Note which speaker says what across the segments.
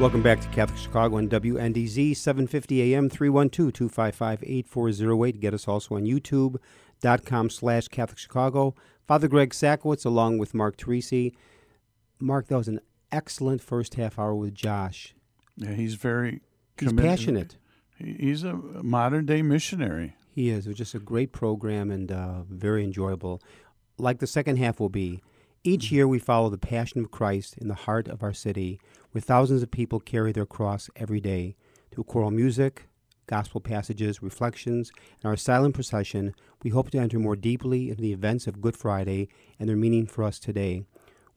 Speaker 1: Welcome back to Catholic Chicago on WNDZ 750 AM 312-255-8408. Get us also on youtube.com slash Catholic Chicago. Father Greg Sakowicz along with Mark Teresi. Mark, that was an excellent first half hour with Josh.
Speaker 2: Yeah, he's very
Speaker 1: He's
Speaker 2: committed.
Speaker 1: passionate.
Speaker 2: He's a modern day missionary.
Speaker 1: He is. It was just a great program and uh, very enjoyable. Like the second half will be. Each year we follow the Passion of Christ in the heart of our city, where thousands of people carry their cross every day. Through choral music, gospel passages, reflections, and our silent procession, we hope to enter more deeply into the events of Good Friday and their meaning for us today.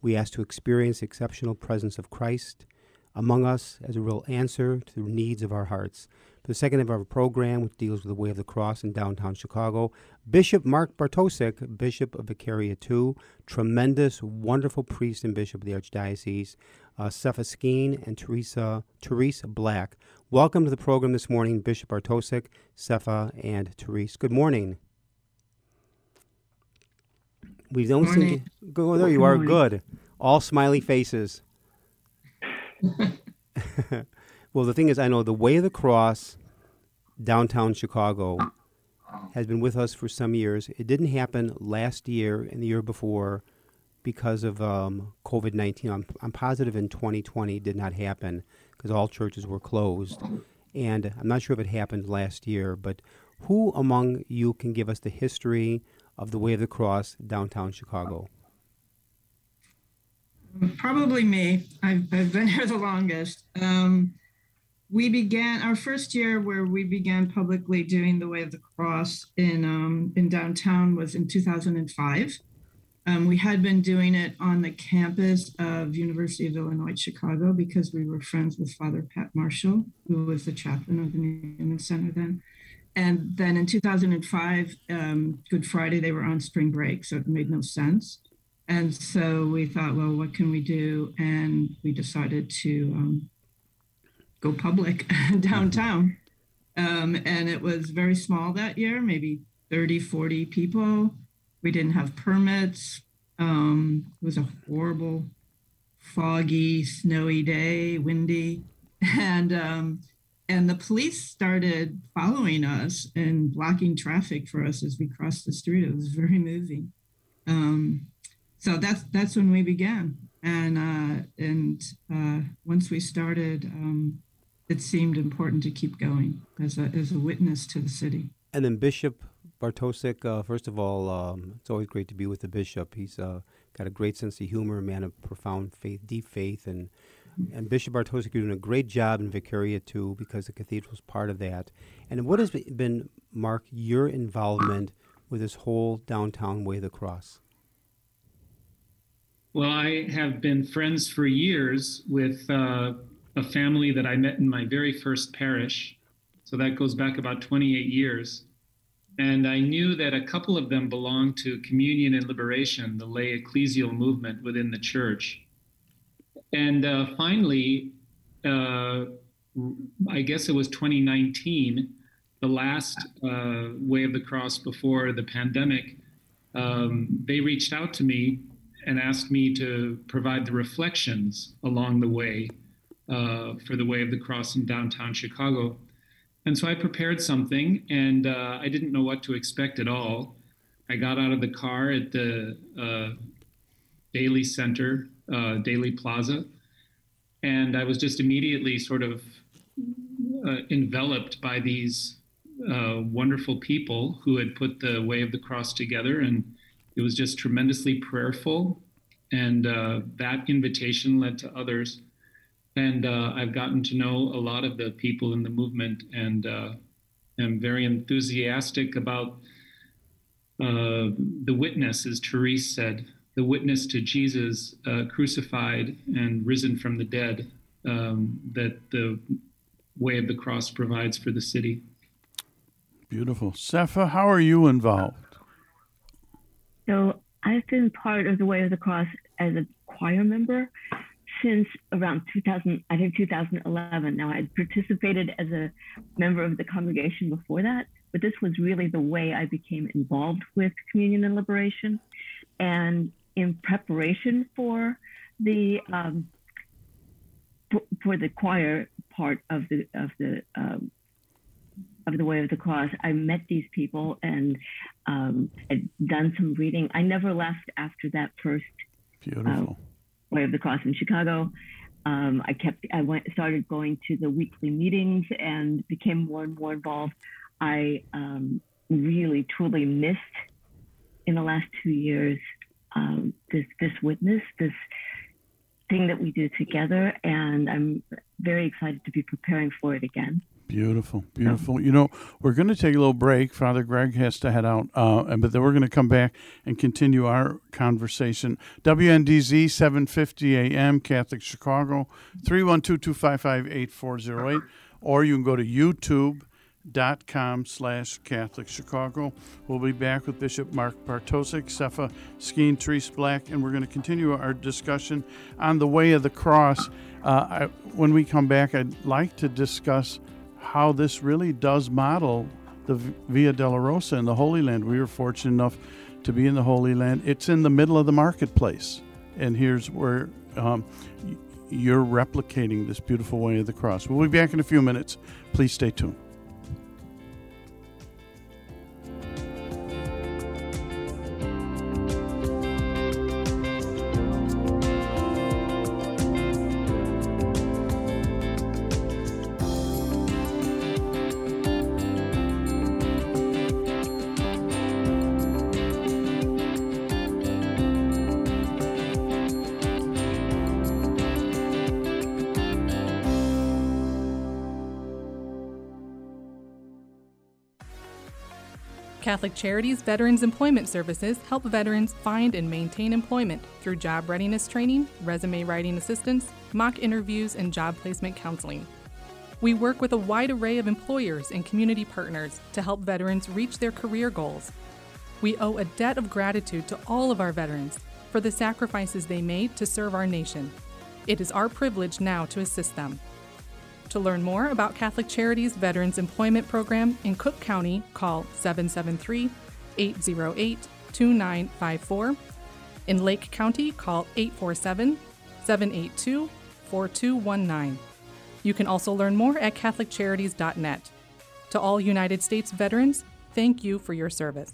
Speaker 1: We ask to experience the exceptional presence of Christ among us as a real answer to the needs of our hearts. The second of our program, which deals with the way of the cross in downtown Chicago, Bishop Mark Bartosik, Bishop of Vicaria II, tremendous, wonderful priest and bishop of the Archdiocese, uh, Sepha Skeen and Teresa Teresa Black. Welcome to the program this morning, Bishop Bartosik, Sepha, and Therese. Good morning. We don't seem to go. There you are. Good. All smiley faces. well, the thing is, I know the way of the cross, downtown Chicago, has been with us for some years. It didn't happen last year and the year before because of um, COVID 19. I'm, I'm positive in 2020 it did not happen because all churches were closed. And I'm not sure if it happened last year, but who among you can give us the history of the Way of the Cross downtown Chicago?
Speaker 3: Probably me. I've, I've been here the longest. Um, we began our first year where we began publicly doing the Way of the Cross in um, in downtown was in 2005. Um, we had been doing it on the campus of University of Illinois Chicago because we were friends with Father Pat Marshall, who was the chaplain of the Newman Center then. And then in 2005, um, Good Friday, they were on spring break, so it made no sense. And so we thought, well, what can we do? And we decided to um, go public downtown. Um, and it was very small that year, maybe 30, 40 people. We didn't have permits. Um, it was a horrible, foggy, snowy day, windy. And um, and the police started following us and blocking traffic for us as we crossed the street. It was very moving. Um, so that's that's when we began and uh, and uh, once we started um, it seemed important to keep going as a, as a witness to the city
Speaker 1: And then Bishop Bartosik, uh, first of all, um, it's always great to be with the bishop. He's uh, got a great sense of humor, a man of profound faith, deep faith, and and Bishop Bartosik, you're doing a great job in Vicaria too, because the cathedral's part of that. And what has been, Mark, your involvement with this whole downtown way of the cross?
Speaker 4: Well, I have been friends for years with uh, a family that I met in my very first parish. So that goes back about 28 years. And I knew that a couple of them belonged to Communion and Liberation, the lay ecclesial movement within the church. And uh, finally, uh, I guess it was 2019, the last uh, Way of the Cross before the pandemic, um, they reached out to me and asked me to provide the reflections along the way uh, for the Way of the Cross in downtown Chicago. And so I prepared something, and uh, I didn't know what to expect at all. I got out of the car at the uh, Daley Center, uh, Daley Plaza, and I was just immediately sort of uh, enveloped by these uh, wonderful people who had put the Way of the Cross together. And it was just tremendously prayerful. And that invitation led to others. And uh, I've gotten to know a lot of the people in the movement and uh, am very enthusiastic about uh, the witness, as Therese said, the witness to Jesus uh, crucified and risen from the dead. Um, that the Way of the Cross provides for the city.
Speaker 2: Beautiful. Sepha, how are you involved?
Speaker 5: So I've been part of the Way of the Cross as a choir member since around 2000, I think 2011. Now I had participated as a member of the congregation before that, but this was really the way I became involved with communion and liberation. And in preparation for the um, for, for, the choir part of the of the um, of the Way of the Cross, I met these people and um, had done some reading. I never left after that first
Speaker 2: beautiful
Speaker 5: uh, Way of the Cross in Chicago. Um, I kept I went started going to the weekly meetings and became more and more involved. I um, really truly missed in the last two years um, this this witness, this thing that we do together, and I'm very excited to be preparing for it again.
Speaker 2: Beautiful, beautiful. You know, we're going to take a little break. Father Greg has to head out, uh, but then we're going to come back and continue our conversation. WNDZ 750 AM, Catholic Chicago, 312 255 8408. Or you can go to YouTube dot com slash Catholic Chicago. We'll be back with Bishop Mark Bartosik, Sepha Skeen, Therese Black, and we're going to continue our discussion on the way of the cross. Uh, I, when we come back, I'd like to discuss how this really does model the Via Dolorosa in the Holy Land. We were fortunate enough to be in the Holy Land. It's in the middle of the marketplace, and here's where um, you're replicating this beautiful way of the cross. We'll be back in a few minutes. Please stay tuned.
Speaker 6: Catholic Charities Veterans Employment Services help veterans find and maintain employment through job readiness training, resume writing assistance, mock interviews, and job placement counseling. We work with a wide array of employers and community partners to help veterans reach their career goals. We owe a debt of gratitude to all of our veterans for the sacrifices they made to serve our nation. It is our privilege now to assist them. To learn more about Catholic Charities Veterans Employment Program in Cook County, call 773 808 2954. In Lake County, call 847 782 4219. You can also learn more at CatholicCharities.net. To all United States veterans, thank you for your service.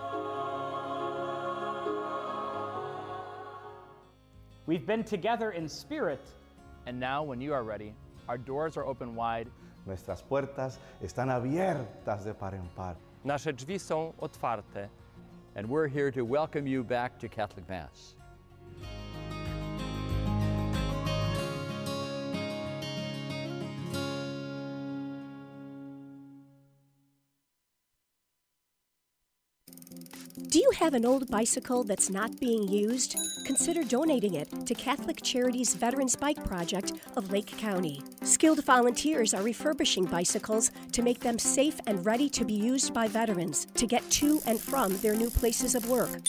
Speaker 7: We've been together in spirit.
Speaker 8: And now, when you are ready, our doors are open wide.
Speaker 9: Nuestras puertas están abiertas de par en par.
Speaker 8: Nasze drzwi są otwarte.
Speaker 10: And we're here to welcome you back to Catholic Mass.
Speaker 11: Have an old bicycle that's not being used? Consider donating it to Catholic Charities Veterans Bike Project of Lake County. Skilled volunteers are refurbishing bicycles to make them safe and ready to be used by veterans to get to and from their new places of work.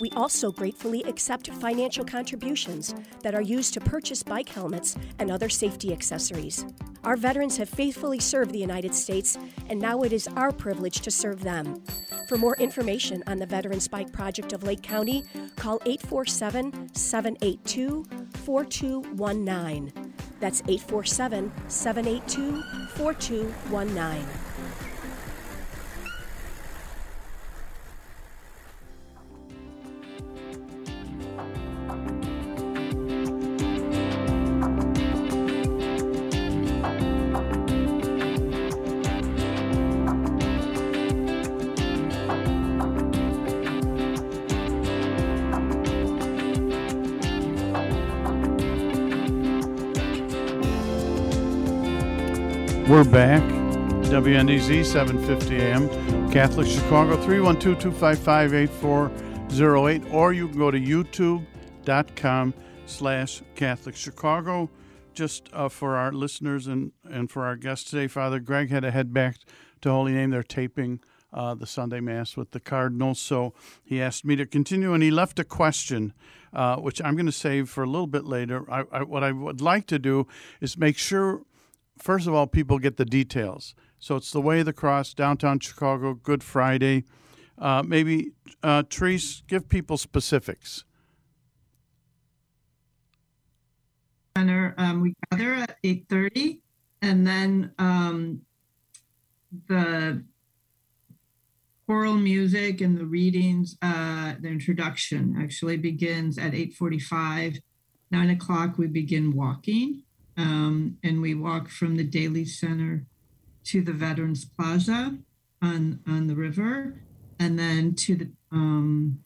Speaker 11: We also gratefully accept financial contributions that are used to purchase bike helmets and other safety accessories. Our veterans have faithfully served the United States, and now it is our privilege to serve them. For more information on the Veterans Bike Project of Lake County, call 847 782 4219. That's 847 782 4219.
Speaker 2: We're back. WNDZ 750 AM, Catholic Chicago 312 255 8408, or you can go to youtube.com slash Catholic Chicago. Just uh, for our listeners and, and for our guests today, Father Greg had to head back to Holy Name. They're taping uh, the Sunday Mass with the Cardinals, so he asked me to continue, and he left a question. Uh, which I'm going to save for a little bit later. I, I, what I would like to do is make sure first of all, people get the details. So it's the Way of the Cross, downtown Chicago, Good Friday. Uh, maybe, uh, Therese, give people specifics.
Speaker 3: Center, um, we gather at 8.30 and then um, the choral music and the readings, uh, the introduction actually begins at 8.45. 9 o'clock, we begin walking. Um, and we walk from the Daley Center to the Veterans Plaza on, on the river, and then to the um,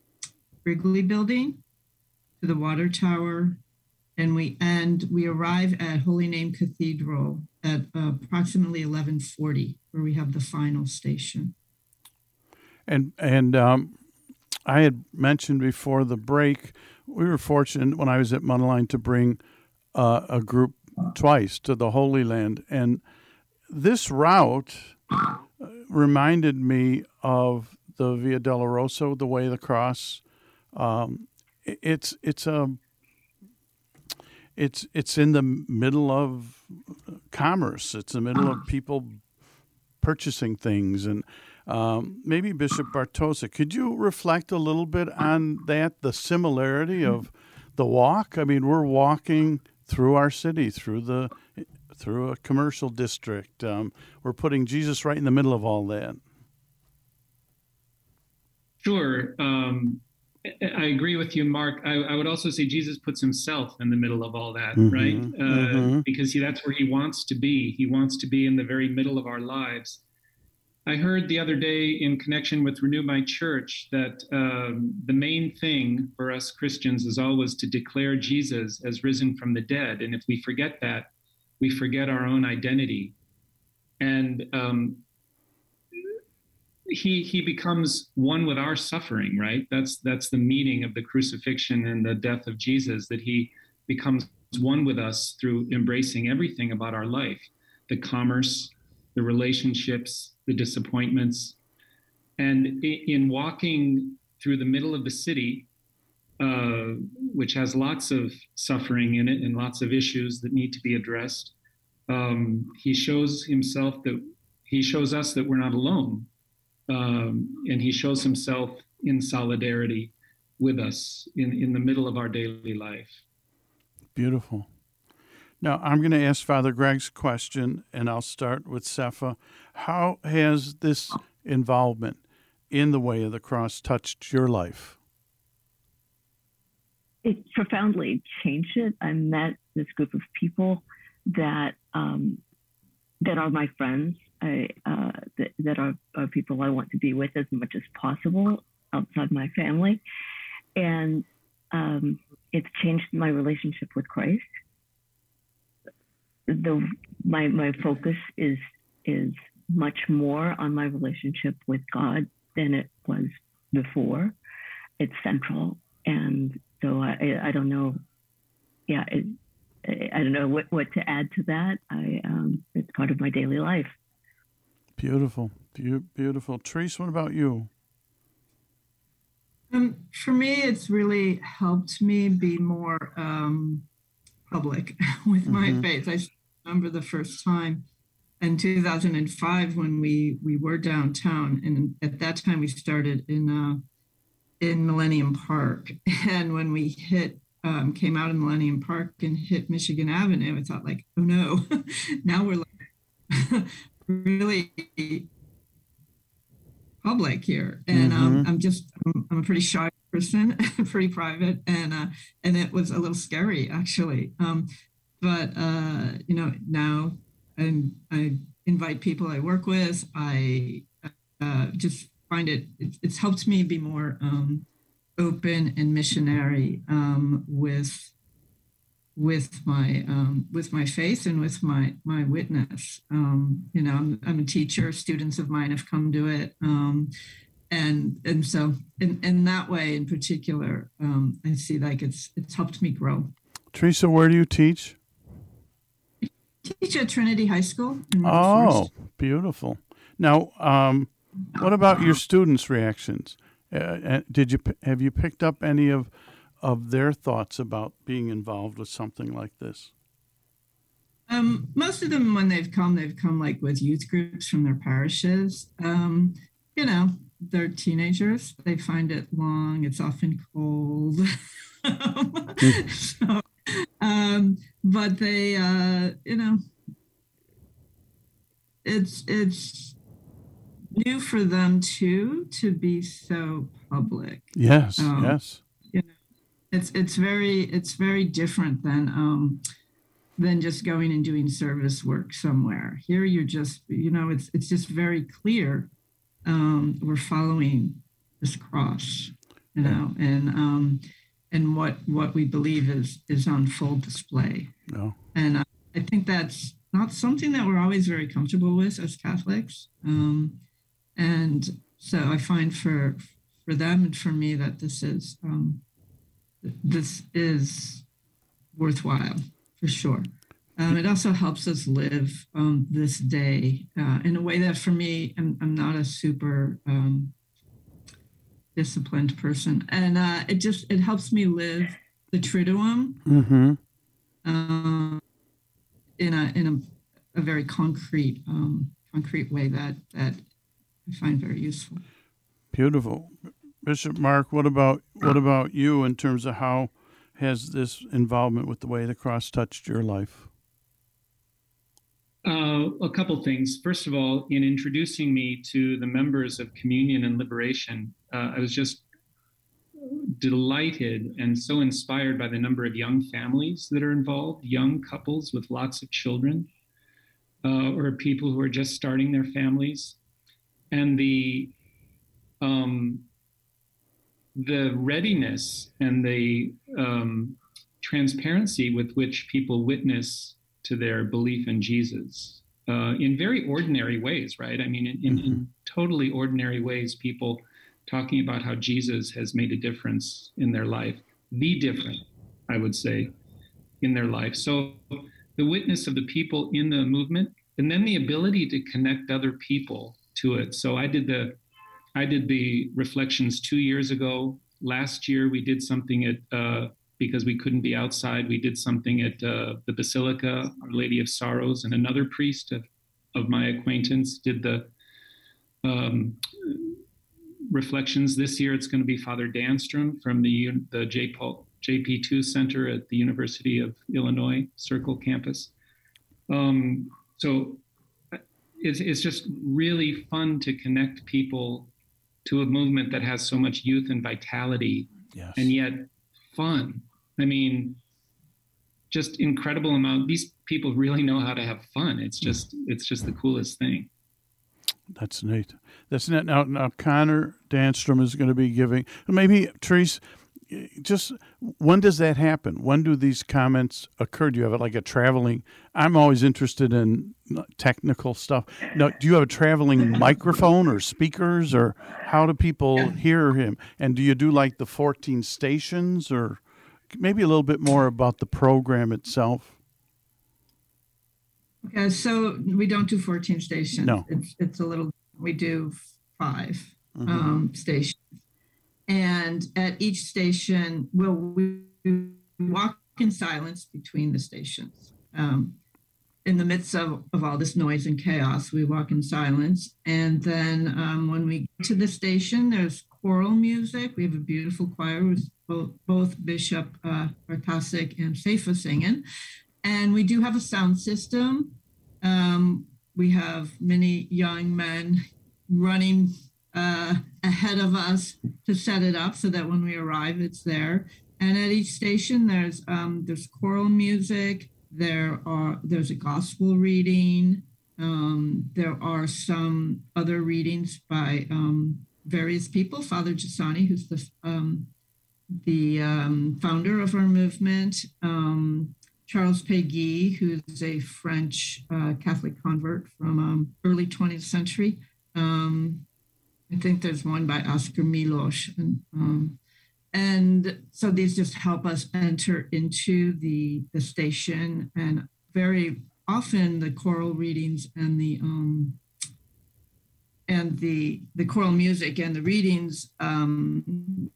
Speaker 3: Wrigley Building, to the Water Tower, and we end. We arrive at Holy Name Cathedral at uh, approximately 11:40, where we have the final station.
Speaker 2: And and um, I had mentioned before the break, we were fortunate when I was at Mundelein to bring uh, a group twice to the Holy Land. And this route reminded me of the Via Dolorosa, the Way of the Cross. Um, it's it's a it's it's in the middle of commerce. It's in the middle of people purchasing things, and um, maybe Bishop Bartosa, could you reflect a little bit on that? The similarity of the walk. I mean, we're walking through our city, through the through a commercial district. Um, we're putting Jesus right in the middle of all that.
Speaker 4: Sure. Um, I agree with you, Mark. I, I, would also say Jesus puts himself in the middle of all that, mm-hmm. right? Uh, mm-hmm. Because he, that's where he wants to be. He wants to be in the very middle of our lives. I heard the other day in connection with Renew My Church that um, the main thing for us Christians is always to declare Jesus as risen from the dead. And if we forget that, we forget our own identity. And um, he he becomes one with our suffering, right? That's that's the meaning of the crucifixion and the death of Jesus. That he becomes one with us through embracing everything about our life, the commerce, the relationships, the disappointments. And in walking through the middle of the city, uh, which has lots of suffering in it and lots of issues that need to be addressed, um, he shows himself that he shows us that we're not alone. Um, and he shows himself in solidarity with us in, in the middle of our daily life.
Speaker 2: Beautiful. Now, I'm going to ask Father Greg's question, and I'll start with Sepha. How has this involvement in the way of the cross touched your life?
Speaker 5: It profoundly changed it. I met this group of people that um, that are my friends, I, uh, that, that are, are people I want to be with as much as possible outside my family, and um, it's changed my relationship with Christ the my my focus is is much more on my relationship with God than it was before. It's central, and so I I don't know. Yeah, it, I don't know what, what to add to that. I um, it's part of my daily life.
Speaker 2: Beautiful, Be- beautiful. Therese, what about you?
Speaker 3: Um, for me, it's really helped me be more um, public with my mm-hmm. faith. I remember the first time in 2005 when we we were downtown, and at that time we started in uh, in Millennium Park, and when we hit um, came out in Millennium Park and hit Michigan Avenue, I thought like, oh no, now we're like really public here, and um, mm-hmm. um, I'm just I'm, I'm, a pretty shy person, pretty private, and uh, and it was a little scary actually. Um, but uh, you know now I'm, I invite people I work with. I uh, just find it, it, it's helped me be more um, open and missionary um, with with my um, with my faith and with my my witness. Um, you know, I'm, I'm, a teacher. Students of mine have come to it, um, and and so in, in that way, in particular, um, I see like it's it's helped me grow.
Speaker 2: Teresa, where do you teach?
Speaker 3: Teach at Trinity High School.
Speaker 2: Oh, beautiful. Now, um, what about your students' reactions? Uh, did you have you picked up any of of their thoughts about being involved with something like this?
Speaker 3: Um, most of them, when they've come, they've come like with youth groups from their parishes. Um, you know, they're teenagers. They find it long. It's often cold. so, um, but they, uh, you know, it's it's new for them too to be so public.
Speaker 2: Yes, um, yes
Speaker 3: it's it's very it's very different than um, than just going and doing service work somewhere. Here you're just you know it's it's just very clear um, we're following this cross, you know, and um, and what what we believe is is on full display.
Speaker 2: No.
Speaker 3: And I, I think that's not something that we're always very comfortable with as Catholics. Um, and so I find for for them and for me that this is um, this is worthwhile for sure. Um, it also helps us live um, this day uh, in a way that for me, I'm, I'm not a super um, disciplined person. And uh, it just, it helps me live the Triduum
Speaker 2: mm-hmm.
Speaker 3: uh, in a, in a, a very concrete, um, concrete way that, that I find very useful.
Speaker 2: Beautiful. Bishop Mark, what about what about you in terms of how has this involvement with the way the cross touched your life?
Speaker 4: Uh, a couple things. First of all, in introducing me to the members of Communion and Liberation, uh, I was just delighted and so inspired by the number of young families that are involved, young couples with lots of children, uh, or people who are just starting their families, and the um, the readiness and the um, transparency with which people witness to their belief in Jesus uh, in very ordinary ways, right? I mean, in, in, in, mm-hmm. totally ordinary ways, people talking about how Jesus has made a difference in their life, the different, I would say, in their life. So the witness of the people in the movement, and then the ability to connect other people to it. So I did the I did the reflections two years ago. Last year, we did something at, uh, because we couldn't be outside, we did something at uh, the Basilica, Our Lady of Sorrows, and another priest of, of my acquaintance did the um, reflections. This year, it's going to be Father Danstrom from the, the J. Paul, JP2 Center at the University of Illinois Circle campus. Um, so it's, it's just really fun to connect people to a movement that has so much youth and vitality
Speaker 2: yes.
Speaker 4: and yet fun. I mean, just incredible amount. These people really know how to have fun. It's just it's just the coolest thing.
Speaker 2: That's neat. That's neat. Now, now Connor Danstrom is going to be giving. Maybe Therese, just when does that happen? When do these comments occur? Do you have it like a traveling? I'm always interested in technical stuff. Now, do you have a traveling microphone or speakers, or how do people hear him? And do you do like the 14 stations, or maybe a little bit more about the program itself?
Speaker 3: Okay, so we don't do 14 stations.
Speaker 2: No,
Speaker 3: it's it's a little. We do 5 mm-hmm. um, stations and at each station, we'll we walk in silence between the stations. Um, in the midst of, of all this noise and chaos, we walk in silence. And then um, when we get to the station, there's choral music. We have a beautiful choir with both, both Bishop uh, and Seifa singing. And we do have a sound system. Um, we have many young men running uh, ahead of us to set it up so that when we arrive, it's there. And at each station, there's um, there's choral music. There are there's a gospel reading. Um, there are some other readings by um, various people. Father Giussani, who's the um, the um, founder of our movement, um, Charles Péguy, who's a French uh, Catholic convert from um, early 20th century. Um, I think there's one by Oscar Milosz. And, um, and so these just help us enter into the, the station. And very often the choral readings and the um, and the the choral music and the readings um,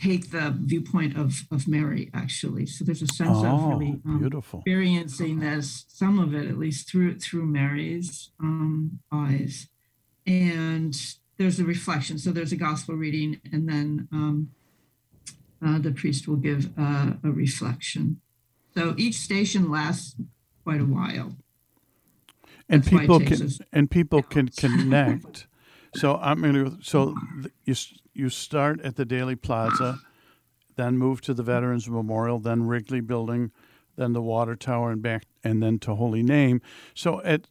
Speaker 3: take the viewpoint of of Mary actually. So there's a sense
Speaker 2: Oh,
Speaker 3: of really um,
Speaker 2: beautiful.
Speaker 3: experiencing this, some of it at least through through Mary's um, eyes, and there's a reflection. So there's a gospel reading, and then um, uh, the priest will give uh, a reflection. So each station lasts quite a while.
Speaker 2: and
Speaker 3: That's
Speaker 2: people can and people can connect. so I'm going to so you you start at the Daley Plaza, then move to the Veterans Memorial, then Wrigley Building, then the Water Tower, and back, and then to Holy Name. So at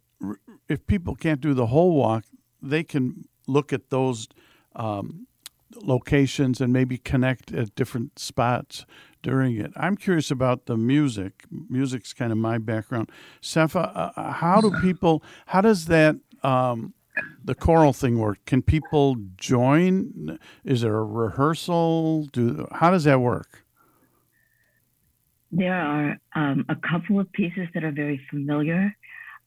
Speaker 2: if people can't do the whole walk, they can look at those. Um, locations and maybe connect at different spots during it. I'm curious about the music. Music's kind of my background. Sepha, uh, how do people? How does that um, the choral thing work? Can people join? Is there a rehearsal? Do how does that work?
Speaker 5: There are um, a couple of pieces that are very familiar.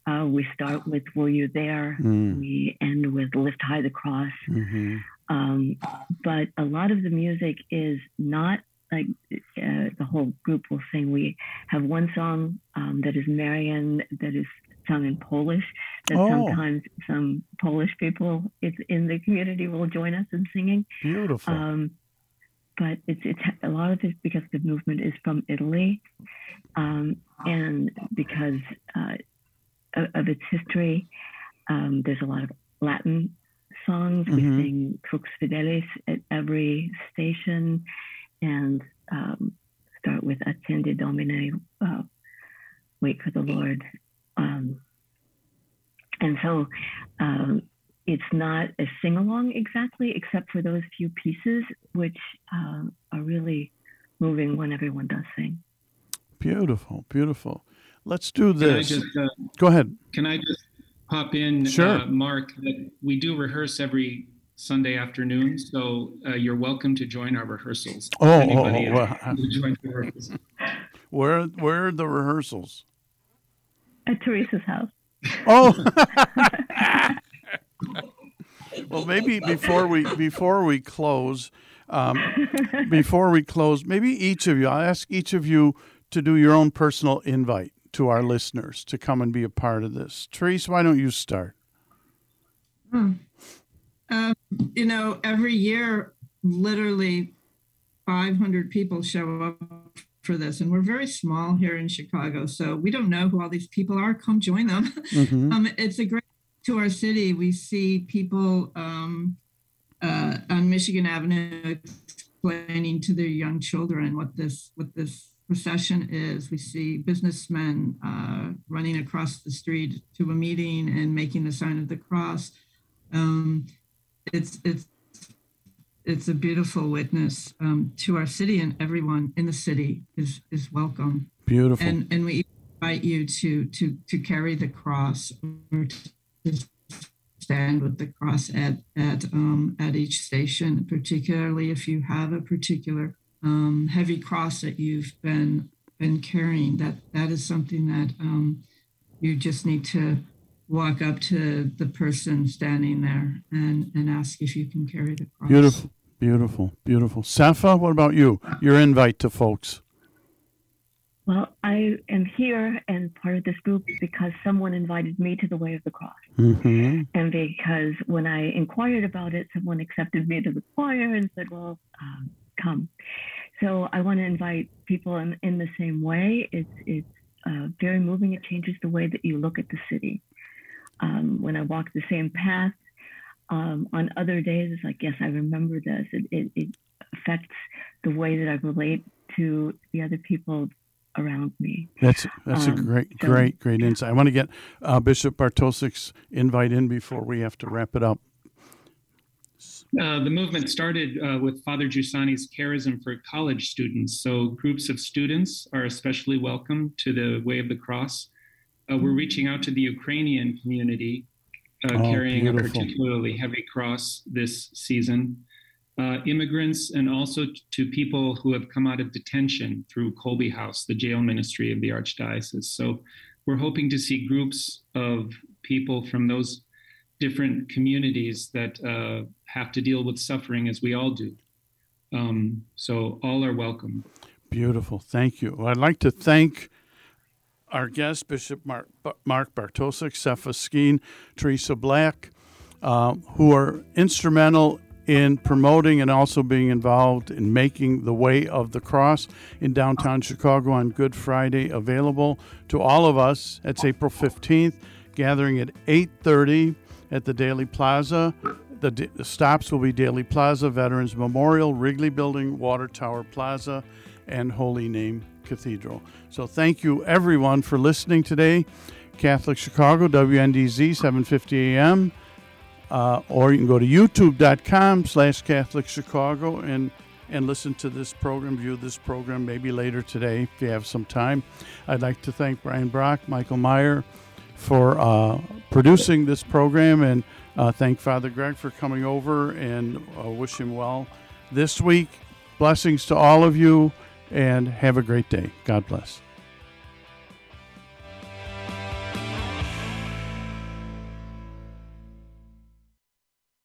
Speaker 5: Uh, we start with Were You There?
Speaker 2: Mm.
Speaker 5: We end with Lift High the Cross.
Speaker 2: Mm-hmm.
Speaker 5: Um, but a lot of the music is not like uh, the whole group will sing. We have one song um, that is Marian that is sung in Polish that
Speaker 2: Oh.
Speaker 5: sometimes some Polish people in the community will join us in singing.
Speaker 2: Beautiful.
Speaker 5: Um, but it's it's a lot of it because the movement is from Italy, um, and because uh, of, of its history, um, there's a lot of Latin songs. We
Speaker 2: Mhm.
Speaker 5: sing Crux Fidelis at every station, and um, start with Attende Domine, uh, Wait for the Lord. Um, and so um, it's not a sing along exactly, except for those few pieces, which um, are really moving when everyone does sing.
Speaker 2: Beautiful, beautiful. Let's do
Speaker 4: Can I
Speaker 2: this.
Speaker 4: just, uh,
Speaker 2: Go ahead.
Speaker 4: Can I just pop in,
Speaker 2: Sure.
Speaker 4: uh, Mark, that we do rehearse every Sunday afternoon, so uh, you're welcome to join our rehearsals.
Speaker 2: Oh, oh, oh, well,
Speaker 4: who joins the rehearsals.
Speaker 2: Where where are the rehearsals?
Speaker 5: At Teresa's house.
Speaker 2: Oh. well, maybe before we before we close, um, before we close, maybe each of you, I'll ask each of you to do your own personal invite to our listeners to come and be a part of this. Therese, why don't you start?
Speaker 3: Hmm. Um, you know, every year, literally 500 people show up for this, and we're very small here in Chicago, so we don't know who all these people are. Come join them.
Speaker 2: Mhm.
Speaker 3: um, it's a great to our city. We see people um, uh, on Michigan Avenue explaining to their young children what this what this procession is. We see businessmen uh, running across the street to a meeting and making the sign of the cross. Um, it's it's it's a beautiful witness um, to our city, and everyone in the city is is welcome.
Speaker 2: Beautiful.
Speaker 3: And and we invite you to to to carry the cross or to stand with the cross at at um, at each station, particularly if you have a particular um, heavy cross that you've been been carrying. That that is something that um, you just need to walk up to the person standing there and and ask if you can carry the cross.
Speaker 2: Beautiful, beautiful, beautiful. Safa, what about you? Your invite to folks.
Speaker 5: Well, I am here and part of this group because someone invited me to the Way of the Cross.
Speaker 2: Mm-hmm.
Speaker 5: And because when I inquired about it, someone accepted me to the choir and said, well, um, come. So I want to invite people in, in the same way. It's, it's uh, very moving. It changes the way that you look at the city. Um, when I walk the same path um, on other days, it's like, yes, I remember this. It, it, it affects the way that I relate to the other people around me.
Speaker 2: That's that's a
Speaker 5: Um,
Speaker 2: great,
Speaker 5: so-
Speaker 2: great, great insight. I want to get uh, Bishop Bartosik's invite in before we have to wrap it up.
Speaker 4: Uh, the movement started uh, with Father Giussani's charism for college students. So, groups of students are especially welcome to the Way of the Cross. Uh, we're reaching out to the Ukrainian community, uh,
Speaker 2: Oh,
Speaker 4: carrying
Speaker 2: beautiful.
Speaker 4: a particularly heavy cross this season. Uh, immigrants and also to people who have come out of detention through Kolbe House, the jail ministry of the Archdiocese. So, we're hoping to see groups of people from those different communities that uh, have to deal with suffering as we all do. Um, so all are welcome.
Speaker 2: Beautiful. Thank you. Well, I'd like to thank our guest, Bishop Mark, Mark Bartosik, Cephas Skeen, Teresa Black, uh, who are instrumental in promoting and also being involved in making the Way of the Cross in downtown Chicago on Good Friday available to all of us. It's April 15th, gathering at 8:30 at the Daley Plaza. The, d- the stops will be Daley Plaza, Veterans Memorial, Wrigley Building, Water Tower Plaza, and Holy Name Cathedral. So thank you everyone for listening today. Catholic Chicago, WNDZ, 750 AM. Uh, or you can go to youtube.com slash Catholic Chicago and, and listen to this program, view this program maybe later today if you have some time. I'd like to thank Brian Brock, Michael Meyer for uh, producing this program and uh, thank Father Greg for coming over and uh, wish him well this week. Blessings to all of you and have a great day. God bless.